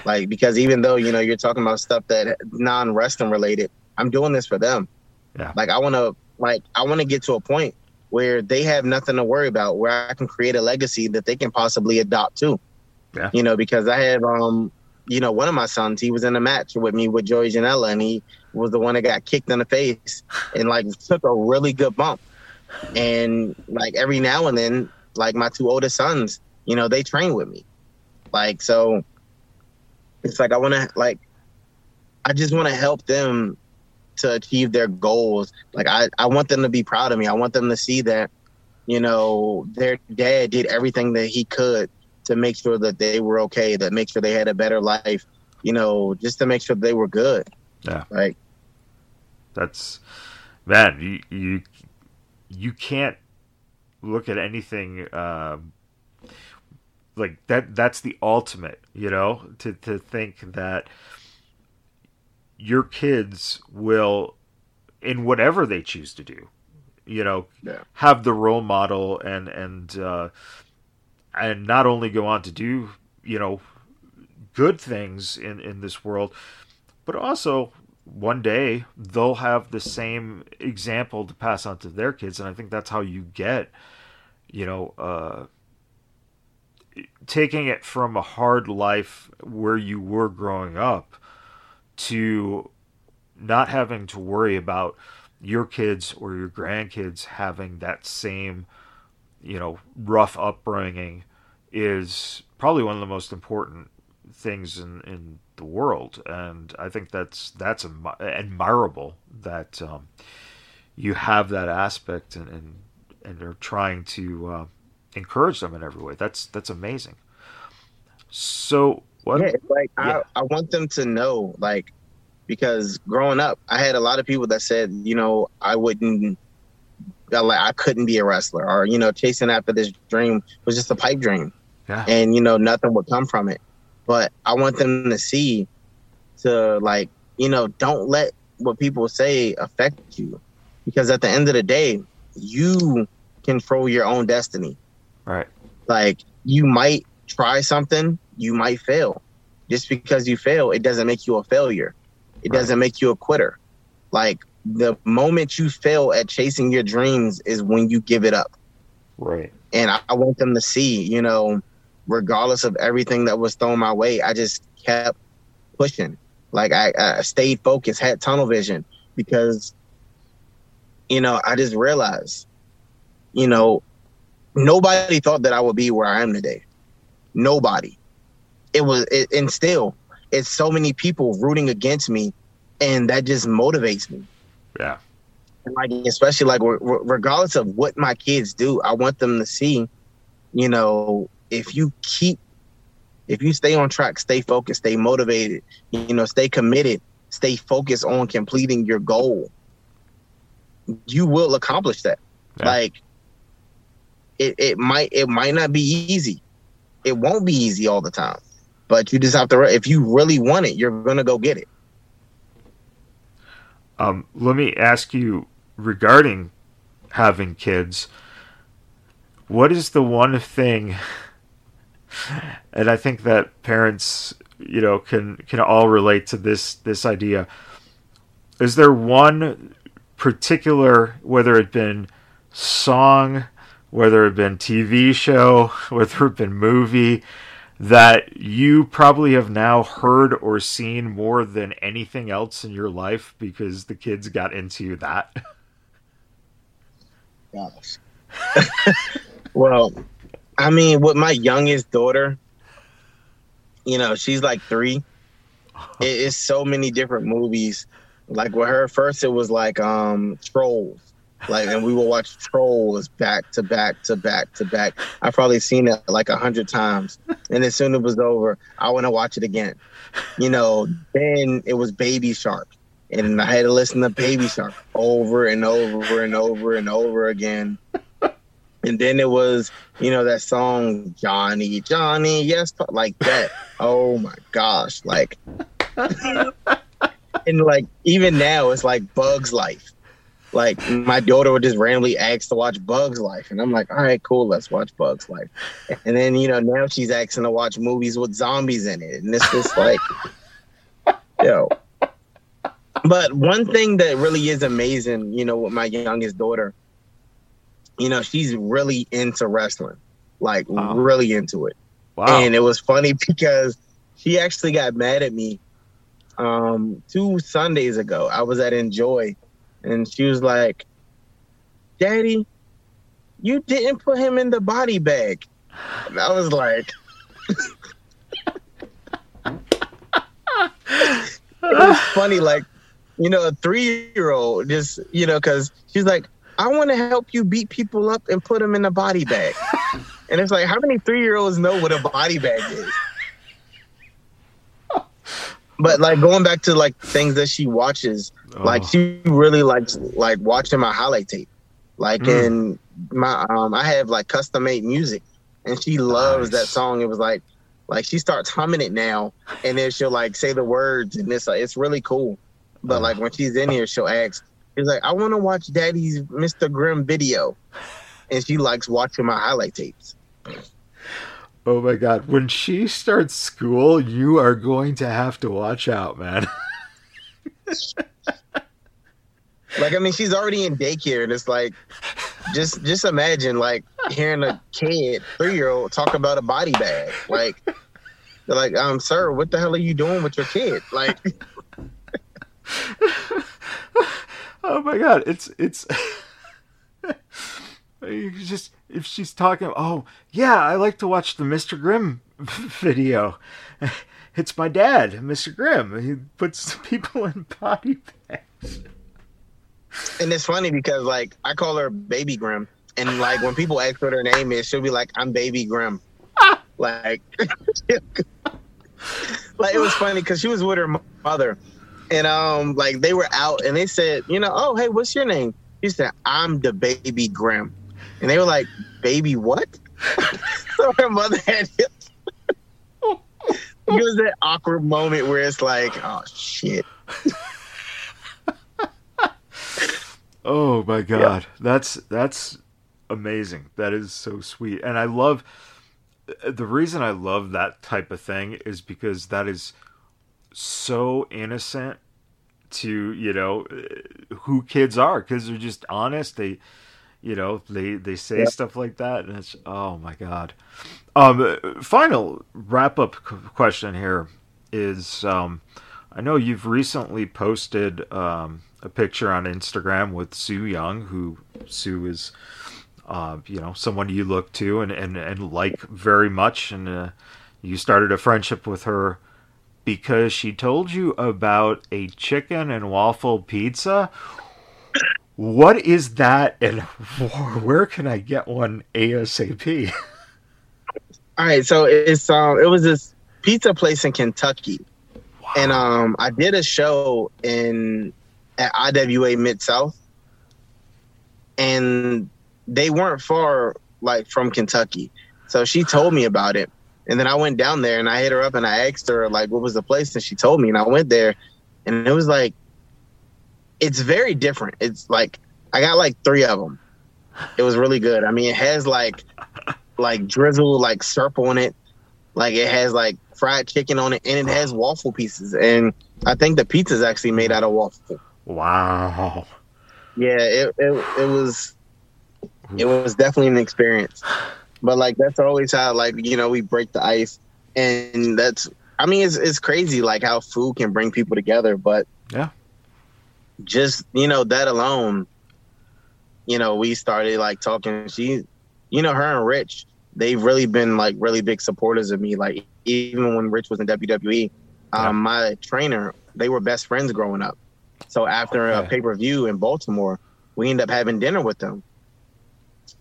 like because even though you know you're talking about stuff that non wrestling related, I'm doing this for them. Yeah. Like I want to like I want to get to a point where they have nothing to worry about, where I can create a legacy that they can possibly adopt too. Yeah. You know, because I have um, you know, one of my sons, he was in a match with me with Joey Janela, and he was the one that got kicked in the face and like took a really good bump. And like every now and then, like my two oldest sons, you know, they train with me. Like so it's like I wanna like I just wanna help them to achieve their goals. Like I, I want them to be proud of me. I want them to see that, you know, their dad did everything that he could to make sure that they were okay, that make sure they had a better life, you know, just to make sure they were good. Yeah. Like that's man, you you you can't look at anything um, like that that's the ultimate, you know, to to think that your kids will in whatever they choose to do you know Yeah. have the role model and and uh and not only go on to do you know good things in in this world but also one day they'll have the same example to pass on to their kids and i think that's how you get you know uh taking it from a hard life where you were growing up to not having to worry about your kids or your grandkids having that same you know rough upbringing is probably one of the most important things in, in the world. And i think that's that's admi- admirable that um, you have that aspect and and, and are trying to uh, encourage them in every way. That's that's amazing. So what? Yeah, like Yeah. I, I want them to know, like, because growing up, I had a lot of people that said, you know, I wouldn't, like, I couldn't be a wrestler, or you know, chasing after this dream was just a pipe dream, yeah. And you know, nothing would come from it. But I want them to see, to like, you know, don't let what people say affect you, because at the end of the day, you control your own destiny. Right. Like you might try something you might fail. Just because you fail it doesn't make you a failure. It Right. doesn't make you a quitter. Like the moment you fail at chasing your dreams is when you give it up. Right. And I, I want them to see you know regardless of everything that was thrown my way i just kept pushing. Like i, I stayed focused had tunnel vision because you know i just realized you know nobody thought that i would be where i am today. Nobody it was it, and still it's so many people rooting against me and that just motivates me. Yeah. And like especially like re- re- regardless of what my kids do i want them to see you know if you keep if you stay on track stay focused stay motivated you know stay committed stay focused on completing your goal you will accomplish that. Yeah. like it, it might it might not be easy. It won't be easy all the time but you just have to if you really want it you're gonna go get it Um, let me ask you regarding having kids. What is the one thing? And I think that parents, you know, can can all relate to this this idea. Is there one particular, whether it been song, whether it been TV show, whether it been movie, that you probably have now heard or seen more than anything else in your life because the kids got into that. Gosh. well, I mean, with my youngest daughter, you know, she's like three. It is so many different movies. Like with her, first it was like um Trolls. Like and we will watch Trolls back to back to back to back. I've probably seen it like a hundred times. And as soon as it was over, I want to watch it again. You know, then it was Baby Shark. And I had to listen to Baby Shark over and over and over and over again. And then it was, you know, that song Johnny, Johnny, yes, like that. Oh my gosh, like, and like even now it's like Bugs Life. Like my daughter would just randomly ask to watch Bugs Life, and I'm like, all right, cool, let's watch Bugs Life. And then you know now she's asking to watch movies with zombies in it, and it's just like, yo. But one thing that really is amazing, you know, with my youngest daughter, you know, she's really into wrestling, like Wow. really into it. Wow. And it was funny because she actually got mad at me um two Sundays ago. I was at Enjoy and she was like, Daddy, you didn't put him in the body bag. And I was like, it was funny, like, you know, a three year old just, you know, because she's like, I want to help you beat people up and put them in a body bag. and it's like, how many three year olds know what a body bag is? But like going back to like things that she watches, like Oh. she really likes like watching my highlight tape. Like Mm. in my um I have like custom made music and she loves Nice. that song. It was like like she starts humming it now and then she'll like say the words and it's like it's really cool. But Oh. like when she's in here she'll ask, she's like, I wanna watch daddy's Mr. Grim video. And she likes watching my highlight tapes. Oh my god. When she starts school, you are going to have to watch out, man. Like I mean she's already in daycare and it's like just just imagine like hearing a kid, three year old talk about a body bag. Like like, um, sir, what the hell are you doing with your kid? Like oh my god. It's it's just if she's talking oh yeah, I like to watch the Mr. Grim video. It's my dad, Mr. Grim. He puts people in body bags. And it's funny because like I call her baby Grim. And like when people ask what her name is, she'll be like, I'm baby Grim. like like it was funny because she was with her mother. And um like they were out and they said, you know, oh hey, what's your name? She said, I'm the baby Grim. And they were like, baby what? so her mother had it. It was that awkward moment where it's like, oh shit. Oh my god, that's that's amazing. That is so sweet, and I love the reason I love that type of thing is because that is so innocent to you know who kids are because they're just honest. They you know they they say Yeah. stuff like that, and it's oh my god. Um, final wrap up question here is um, I know you've recently posted um, a picture on Instagram with Su Yung, who Su is, uh, you know, someone you look to and, and, and like very much. And uh, you started a friendship with her because she told you about a chicken and waffle pizza. What is that, and where can I get one ASAP? All right, so it's um it was this pizza place in Kentucky. And um I did a show in at IWA Mid South. And they weren't far like from Kentucky. So she told me about it. And then I went down there and I hit her up and I asked her like what was the place and she told me and I went there and it was like it's very different. It's like I got like 3 of them. It was really good. I mean, it has like like drizzle like syrup on it. Like it has like fried chicken on it and it has waffle pieces. And I think the pizza's actually made out of waffle. Wow. Yeah, it it, it was it was definitely an experience. But like that's always how like, you know, we break the ice and that's I mean it's it's crazy like how food can bring people together, but Yeah. Just, you know, that alone, you know, we started like talking she you know, her and Rich, they've really been like really big supporters of me. Like even when Rich was in WWE, um, Yeah. my trainer, they were best friends growing up. So after a pay per view in Baltimore, we ended up having dinner with them.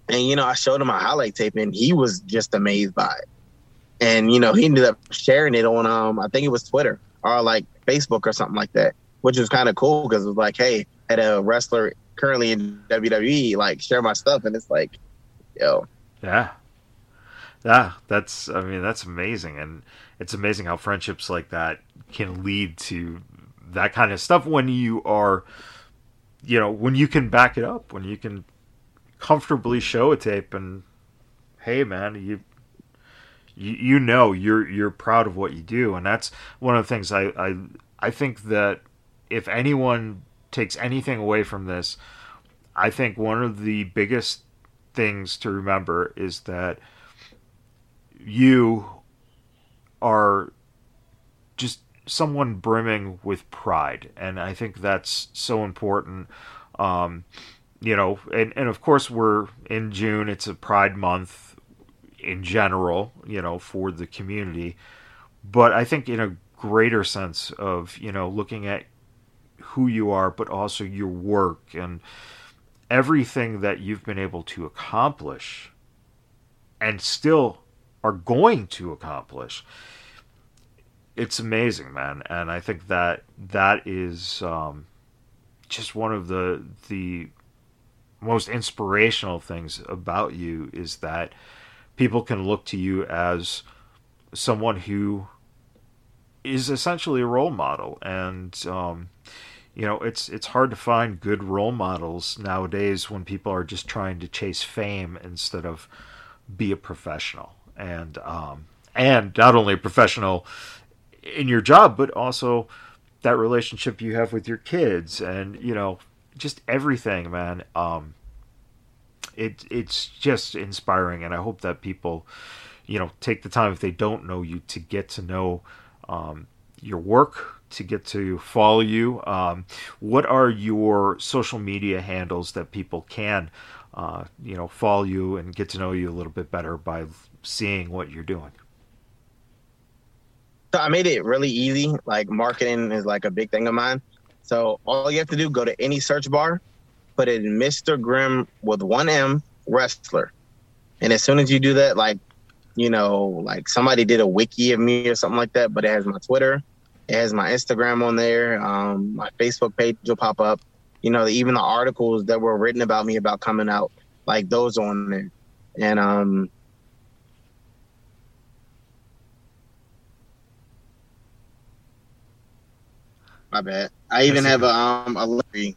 And you know, I showed him a highlight tape, and he was just amazed by it. And you know, he ended up sharing it on um, I think it was Twitter or like Facebook or something like that, which was kind of cool because it was like, hey, I had a wrestler currently in WWE like share my stuff, and it's like, yo, Yeah. Yeah, that's I mean that's amazing and it's amazing how friendships like that can lead to that kind of stuff when you are you know, when you can back it up, when you can comfortably show a tape and hey man, you you, you know you're you're proud of what you do. And that's one of the things I I I think that if anyone takes anything away from this, I think one of the biggest things to remember is that you are someone brimming with pride, and I think that's so important. Um, you know, and, and of course we're in June. It's a Pride Month in general, you know, for the community. But I think in a greater sense of you know looking at who you are, but also your work and everything that you've been able to accomplish, and still are going to accomplish it's amazing, man, and I think that that is um, just one of the the most inspirational things about you is that people can look to you as someone who is essentially a role model, and um, you know it's it's hard to find good role models nowadays when people are just trying to chase fame instead of be a professional, and um, and not only a professional in your job, but also that relationship you have with your kids and you know just everything, man. Um, it it's just inspiring, and I hope that people, you know, take the time if they don't know you to get to know um, your work, to get to follow you. Um, what are your social media handles that people can, uh, you know, follow you and get to know you a little bit better by seeing what you're doing? So I made it really easy. Like marketing is like a big thing of mine. So all you have to do, go to any search bar, put in Mr. Grim with one M wrestler. And as soon as you do that, like, you know, like somebody did a wiki of me or something like that, but it has my Twitter, it has my Instagram on there, um, my Facebook page will pop up. You know, even the articles that were written about me about coming out, like those on there. And um, My bad. I even have a um a link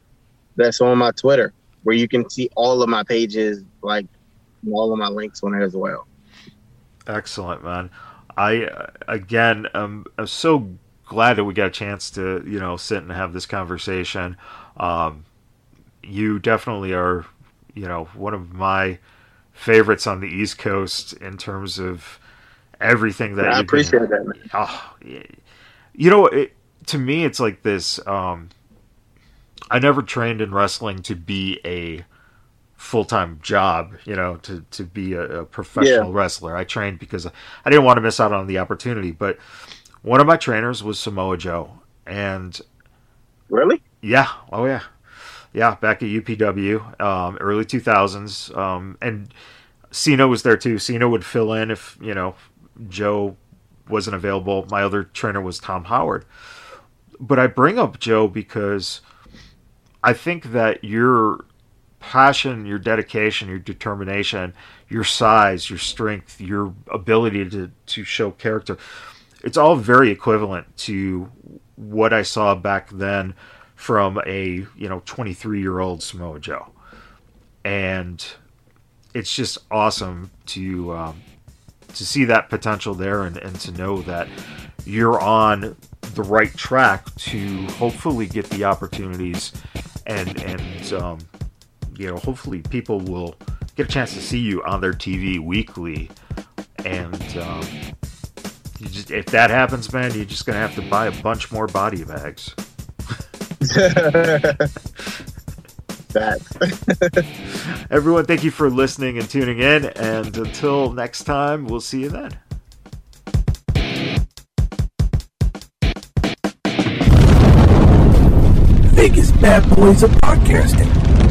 that's on my Twitter where you can see all of my pages, like all of my links on it as well. Excellent, man. I again am, am so glad that we got a chance to you know sit and have this conversation. Um, you definitely are, you know, one of my favorites on the East Coast in terms of everything that. I appreciate been, that. Man. Oh, you know, it, to me, it's like this. Um, I never trained in wrestling to be a full time job, you know, to, to be a, a professional yeah. wrestler. I trained because I didn't want to miss out on the opportunity. But one of my trainers was Samoa Joe. And. Really? Yeah. Oh, yeah. Yeah. Back at UPW, um, early 2000s. Um, and Cena was there too. Cena would fill in if, you know, Joe wasn't available. My other trainer was Tom Howard but I bring up Joe because I think that your passion, your dedication, your determination, your size, your strength, your ability to, to show character, it's all very equivalent to what I saw back then from a, you know, 23 year old Samoa Joe. And it's just awesome to, um, to see that potential there and, and to know that you're on the right track to hopefully get the opportunities and and um, you know hopefully people will get a chance to see you on their TV weekly and um, just, if that happens man you're just gonna have to buy a bunch more body bags that Everyone, thank you for listening and tuning in. And until next time, we'll see you then. Vegas bad boys of podcasting.